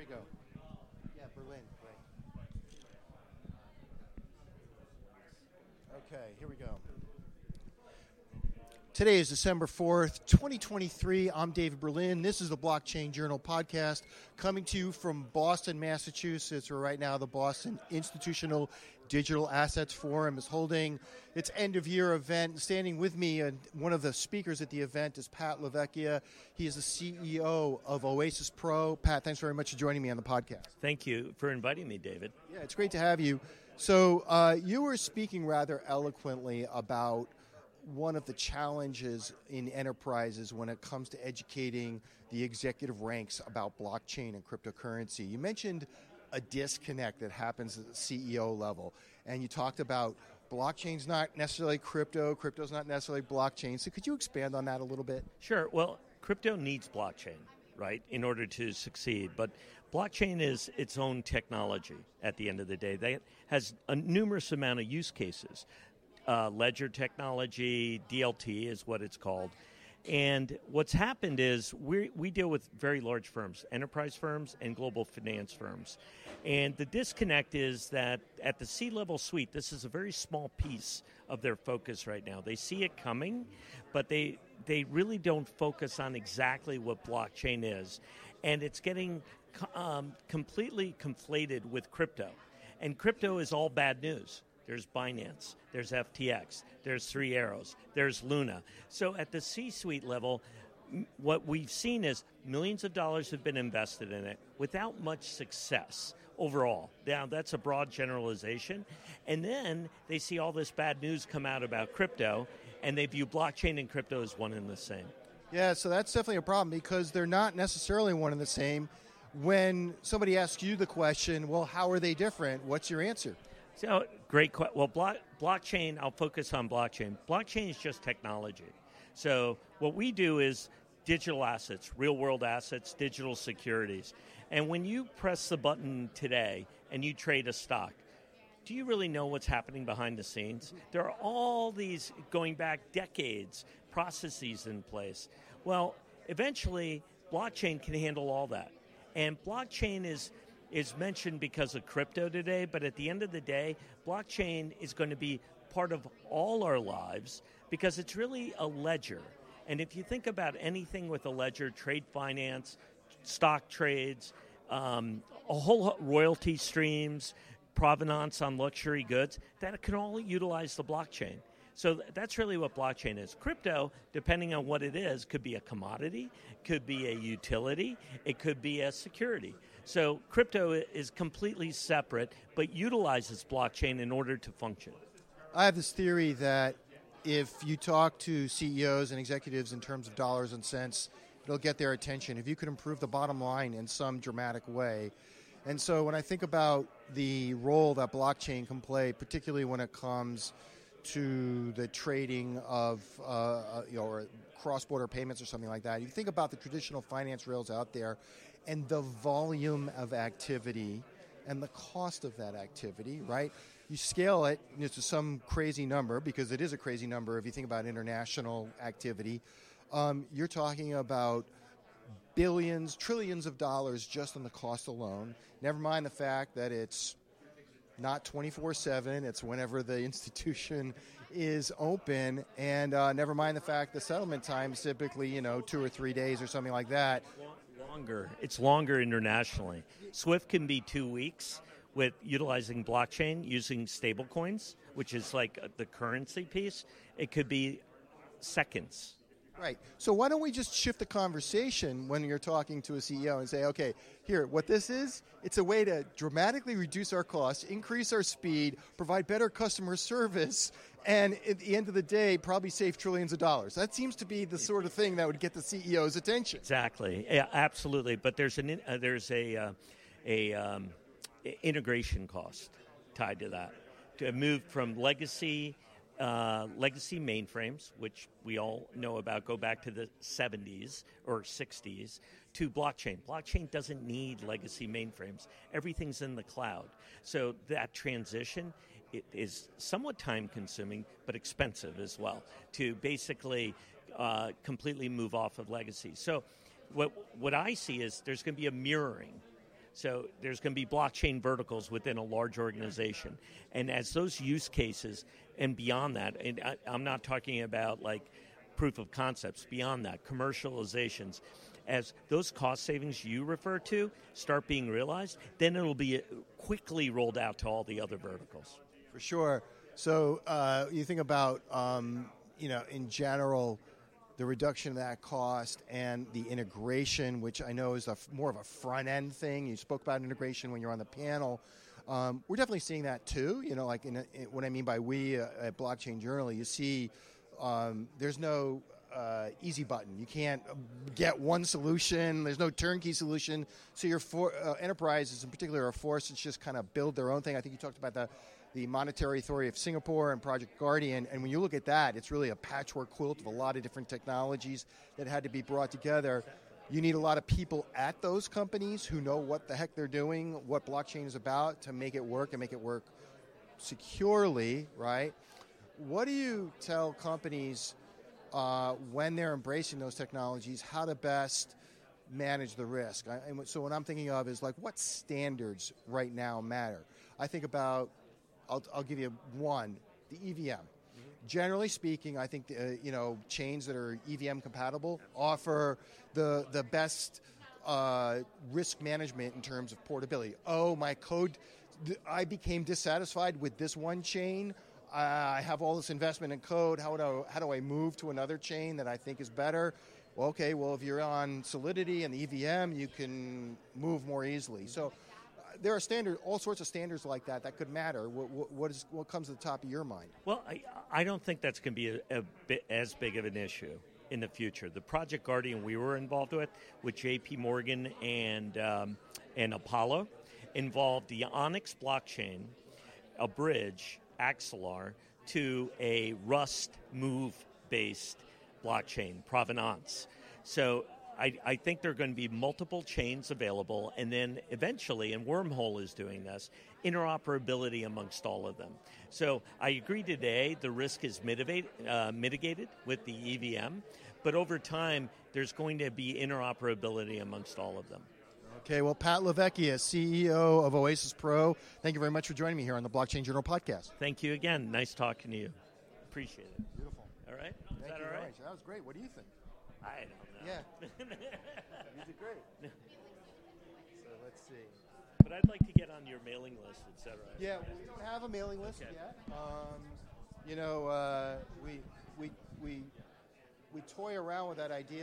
we go. Yeah, Berlind. Right. Okay, here we go. Today is December 4th, 2023. I'm David Berlind. This is the Blockchain Journal podcast coming to you from Boston, Massachusetts, where right now the Boston Institutional Digital Assets Forum is holding its end of year event. Standing with me, and one of the speakers at the event is Pat LaVecchia. He is the CEO of Oasis Pro. Pat, thanks very much for joining me on the podcast. Thank you for inviting me, David. Yeah, it's great to have you. So, uh, you were speaking rather eloquently about one of the challenges in enterprises when it comes to educating the executive ranks about blockchain and cryptocurrency. You mentioned a disconnect that happens at the CEO level, and you talked about blockchain's not necessarily crypto, crypto's not necessarily blockchain. So could you expand on that a little bit? Sure. Well, crypto needs blockchain, right, in order to succeed. But blockchain is its own technology at the end of the day. That has a numerous amount of use cases uh, ledger technology, DLT is what it's called. And what's happened is we we deal with very large firms, enterprise firms, and global finance firms. And the disconnect is that at the C level suite, this is a very small piece of their focus right now. They see it coming, but they, they really don't focus on exactly what blockchain is. And it's getting um, completely conflated with crypto. And crypto is all bad news there's Binance, there's FTX, there's Three Arrows, there's Luna. So at the C suite level, what we've seen is millions of dollars have been invested in it without much success overall. Now, that's a broad generalization. And then they see all this bad news come out about crypto, and they view blockchain and crypto as one and the same. Yeah, so that's definitely a problem because they're not necessarily one and the same. When somebody asks you the question, well, how are they different? What's your answer? So, great question. Well, block, blockchain, I'll focus on blockchain. Blockchain is just technology. So, what we do is digital assets, real world assets, digital securities. And when you press the button today and you trade a stock, do you really know what's happening behind the scenes? There are all these, going back decades, processes in place. Well, eventually, blockchain can handle all that. And blockchain is is mentioned because of crypto today, but at the end of the day, blockchain is going to be part of all our lives because it's really a ledger. And if you think about anything with a ledger, trade finance, stock trades, um, a whole royalty streams, provenance on luxury goods, that can all utilize the blockchain. So that's really what blockchain is. Crypto, depending on what it is, could be a commodity, could be a utility, it could be a security. So crypto is completely separate, but utilizes blockchain in order to function. I have this theory that if you talk to CEOs and executives in terms of dollars and cents, it'll get their attention. If you could improve the bottom line in some dramatic way. And so when I think about the role that blockchain can play, particularly when it comes to the trading of uh, uh you know, cross-border payments or something like that, you think about the traditional finance rails out there and the volume of activity and the cost of that activity, right? You scale it to some crazy number because it is a crazy number if you think about international activity. Um, you're talking about billions, trillions of dollars just on the cost alone. Never mind the fact that it's not 24 7, it's whenever the institution is open. And uh, never mind the fact the settlement time is typically, you know, two or three days or something like that longer. It's longer internationally. Swift can be two weeks with utilizing blockchain using stablecoins, which is like the currency piece. It could be seconds. Right. So why don't we just shift the conversation when you're talking to a CEO and say, okay, here, what this is, it's a way to dramatically reduce our costs, increase our speed, provide better customer service, and at the end of the day, probably save trillions of dollars. That seems to be the sort of thing that would get the CEO's attention. Exactly. Yeah, absolutely. But there's an uh, there's a uh, a um, integration cost tied to that to move from legacy uh, legacy mainframes, which we all know about, go back to the 70s or 60s, to blockchain. Blockchain doesn't need legacy mainframes. Everything's in the cloud. So that transition it is somewhat time consuming, but expensive as well to basically uh, completely move off of legacy. So what, what I see is there's going to be a mirroring So there's going to be blockchain verticals within a large organization. And as those use cases and beyond that, and I, I'm not talking about like proof of concepts, beyond that, commercializations, as those cost savings you refer to start being realized, then it'll be quickly rolled out to all the other verticals. For sure. So uh, you think about, um, you know, in general, the reduction of that cost and the integration, which I know is a, more of a front end thing. You spoke about integration when you're on the panel. Um, we're definitely seeing that too. You know, like in, in, what I mean by we uh, at Blockchain Journal, you see um, there's no uh, easy button. You can't get one solution. There's no turnkey solution. So your for, uh, enterprises, in particular, are forced to just kind of build their own thing. I think you talked about the the Monetary Authority of Singapore and Project Guardian. And when you look at that, it's really a patchwork quilt of a lot of different technologies that had to be brought together. You need a lot of people at those companies who know what the heck they're doing, what blockchain is about to make it work and make it work securely, right? What do you tell companies uh, when they're embracing those technologies how to best manage the risk? I, so, what I'm thinking of is like what standards right now matter. I think about I'll, I'll give you one: the EVM. Mm-hmm. Generally speaking, I think uh, you know chains that are EVM compatible offer the the best uh, risk management in terms of portability. Oh, my code, I became dissatisfied with this one chain. I have all this investment in code. How do I, how do I move to another chain that I think is better? Well, okay, well if you're on Solidity and the EVM, you can move more easily. So there are standard, all sorts of standards like that that could matter. What, what, what, is, what comes to the top of your mind? Well, I, I don't think that's going to be a, a bit as big of an issue in the future. The Project Guardian we were involved with, with J.P. Morgan and um, and Apollo, involved the Onyx blockchain, a bridge, Axelar, to a Rust move based blockchain, Provenance. So I, I, think there are going to be multiple chains available, and then eventually, and Wormhole is doing this, interoperability amongst all of them. So I agree today the risk is mitigate, uh, mitigated with the EVM, but over time, there's going to be interoperability amongst all of them. Okay, well, Pat LaVecchia, CEO of Oasis Pro, thank you very much for joining me here on the Blockchain Journal podcast. Thank you again. Nice talking to you. Appreciate it. Beautiful. All right? Is thank that all right? That was great. What do you think? I. Yeah. you did great. so let's see. But I'd like to get on your mailing list, etc. Yeah, we don't have a mailing list okay. yet. Um, you know, uh, we we we we toy around with that idea